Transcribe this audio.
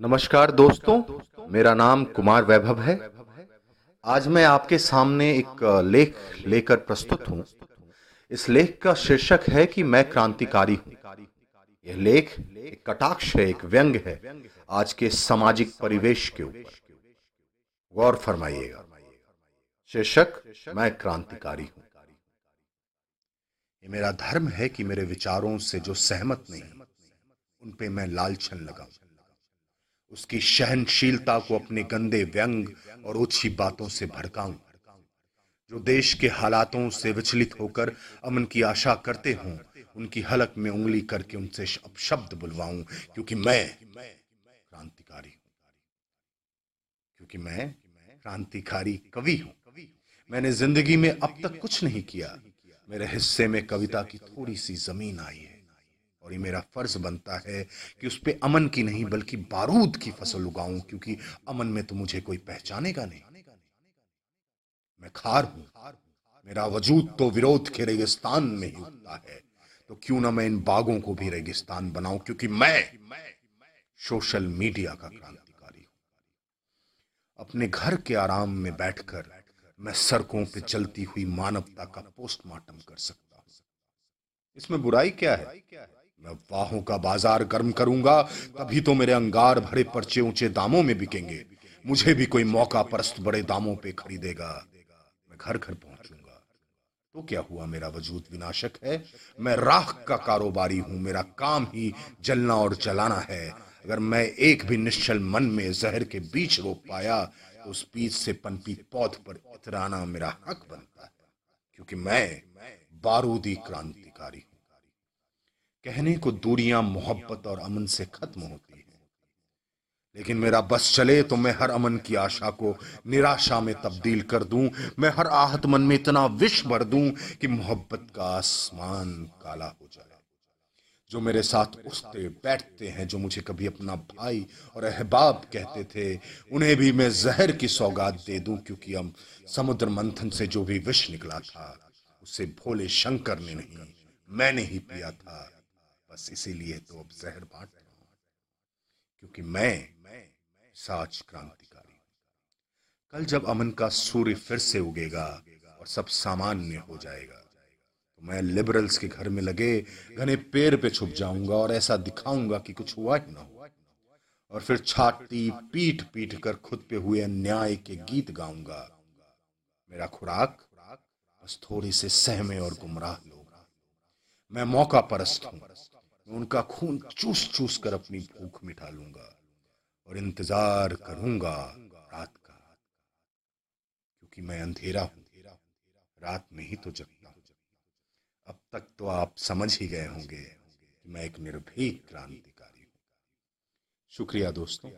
नमस्कार दोस्तों, मेरा नाम कुमार वैभव है। आज मैं आपके सामने एक लेख लेकर प्रस्तुत हूँ। इस लेख का शीर्षक है कि मैं क्रांतिकारी हूँ। यह लेख एक कटाक्ष है, एक व्यंग है, आज के सामाजिक परिवेश के ऊपर। गौर फरमाइएगा। शीर्षक, मैं क्रांतिकारी हूँ। ये मेरा धर्म है कि मेरे विचारों से जो सहमत नहीं, उन पे मैं लालछन लगाऊँ। उसकी सहनशीलता को अपने गंदे व्यंग और ओछी बातों से भड़काऊं। जो देश के हालातों से विचलित होकर अमन की आशा करते हों, उनकी हलक में उंगली करके उनसे शब्द बुलवाऊं, क्योंकि मैं क्रांतिकारी हूँ। क्योंकि मैं क्रांतिकारी कवि हूँ। मैंने ज़िंदगी में अब तक कुछ नहीं किया। मेरे हिस्से में कविता की थोड़ी सी ज़मीन आई है। और ये मेरा फ़र्ज़ बनता है कि उस पर अमन की नहीं, बल्कि बारूद की फ़सल उगाऊं, क्योंकि अमन में तो मुझे कोई पहचानेगा नहीं। मैं खार हूँ। मेरा वजूद तो विरोध के रेगिस्तान में ही उगता है। तो क्यों ना मैं इन बागों को भी रेगिस्तान बनाऊँ, क्योंकि मैं सोशल मीडिया का क्रांतिकारी हूँ। अपने घर के आराम में बैठकर मैं सड़कों पे चलती हुई मानवता का पोस्टमार्टम कर सकता हूँ। इसमें बुराई क्या है? मैं अफवाहों का बाज़ार गर्म करूँगा, तभी तो मेरे अंगार भरे पर्चे ऊँचे दामों में बिकेंगे। मुझे भी कोई मौका परस्त बड़े दामों पे खरीदेगा। मैं घर घर पहुंचूँगा तो क्या हुआ? मेरा वजूद विनाशक है। मैं राख का कारोबारी हूँ। मेरा काम ही जलना और जलाना है। अगर मैं एक भी निश्चल मन में जहर के बीच रोक पाया तो उस बीच से पनपी पौध पर इतराना मेरा हक बनता है। क्योंकि मैं बारूदी क्रांतिकारी कहने को दूरियाँ मोहब्बत और अमन से खत्म होती हैं। लेकिन मेरा बस चले तो मैं हर अमन की आशा को निराशा में तब्दील कर दूँ। मैं हर आहत मन में इतना विष भर दूँ कि मोहब्बत का आसमान काला हो जाए। जो मेरे साथ उठते, बैठते हैं, जो मुझे कभी अपना भाई और अहबाब कहते थे, उन्हें भी मैं जहर की सौगात दे दूँ, क्योंकि हम समुद्र मंथन से जो भी विष निकला था, उसे भोले शंकर ने नहीं, मैंने ही पिया था। बस इसीलिए तो अब जहर बांट रहा हूँ, क्योंकि मैं मैं साच क्रांतिकारी कल जब अमन का सूर्य फिर से उगेगा और सब सामान्य हो जाएगा तो मैं लिबरल्स के घर में लगे घने पेड़ पे छुप जाऊँगा और ऐसा दिखाऊँगा कि कुछ हुआ ही ना हुआ। और फिर छाती पीट पीट कर खुद पे हुए अन्याय के गीत गाऊँगा। मेरा खुराक बस थोड़ी से सहमे और गुमराह लोग मैं मौका परस्त हूँ मैं उनका खून चूस चूस कर अपनी भूख मिटा लूँगा और इंतज़ार करूँगा रात का। क्योंकि मैं अंधेरा हूँ, रात में ही तो जगता हूँ। अब तक तो आप समझ ही गए होंगे कि मैं एक निर्भीक क्रांतिकारी हूँ। शुक्रिया दोस्तों।